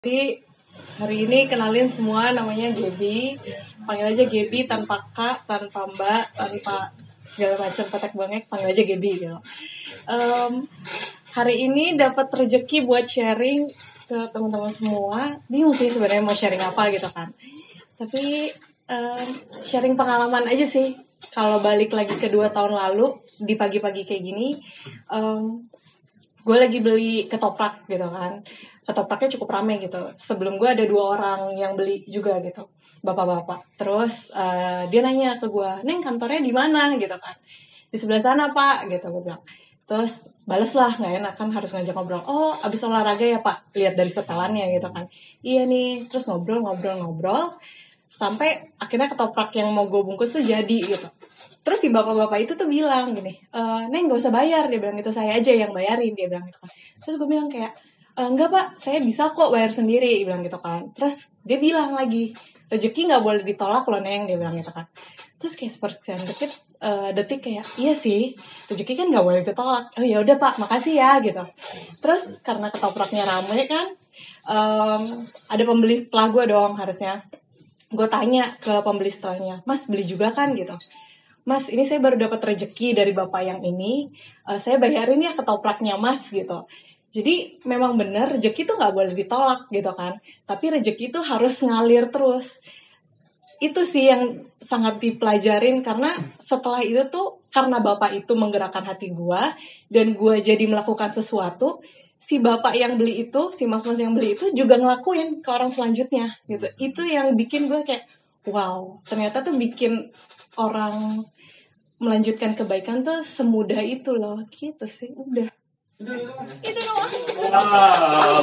Jadi hari ini kenalin semua namanya Gebi. Panggil aja Gebi tanpa K, tanpa Mbak, tanpa segala macam petek bangek, panggil aja Gebi gitu. Em, hari ini dapat rezeki buat sharing ke teman-teman semua. Bingung sih sebenarnya mau sharing apa gitu kan. Tapi em, sharing pengalaman aja sih. Kalau balik lagi ke dua tahun lalu di pagi-pagi kayak gini, em, gue lagi beli ketoprak gitu kan. Ketopraknya cukup rame gitu. Sebelum gue ada dua orang yang beli juga gitu. Bapak-bapak. Terus eh, dia nanya ke gue neng kantornya di mana? Gitu kan. Di sebelah sana pak. Gitu gue bilang. Terus bales lah nggak enak kan harus ngajak ngobrol. Oh abis olahraga ya pak. Lihat dari setelannya gitu kan. Iya nih. Terus ngobrol ngobrol ngobrol. Sampai akhirnya ketoprak yang mau gue bungkus tuh jadi gitu terus si bapak-bapak itu tuh bilang gini e, neng gak usah bayar dia bilang itu saya aja yang bayarin dia bilang gitu kan. Terus gue bilang kayak "E, enggak pak saya bisa kok bayar sendiri dia bilang gitu kan. Terus dia bilang lagi rezeki nggak boleh ditolak loh neng dia bilang gitu kan. Terus kayak seperti detik eh, detik kayak iya sih rezeki kan nggak boleh ditolak. Oh ya udah pak makasih ya gitu. Terus karena ketopraknya rame kan em, ada pembeli setelah gue dong harusnya. Gue tanya ke pembeli setelahnya mas beli juga kan? gitu mas ini saya baru dapat rezeki dari bapak yang ini Eh, saya bayarin ya ketopraknya mas gitu. Jadi memang benar rezeki itu nggak boleh ditolak gitu kan. Tapi rezeki itu harus ngalir terus. Itu sih yang sangat dipelajarin karena setelah itu tuh karena bapak itu menggerakkan hati gua dan gua jadi melakukan sesuatu si bapak yang beli itu si mas-mas yang beli itu juga ngelakuin ke orang selanjutnya gitu. Itu yang bikin gue kayak wow ternyata tuh bikin orang melanjutkan kebaikan tuh semudah itu loh. Gitu sih udah. Itu doang. Wow.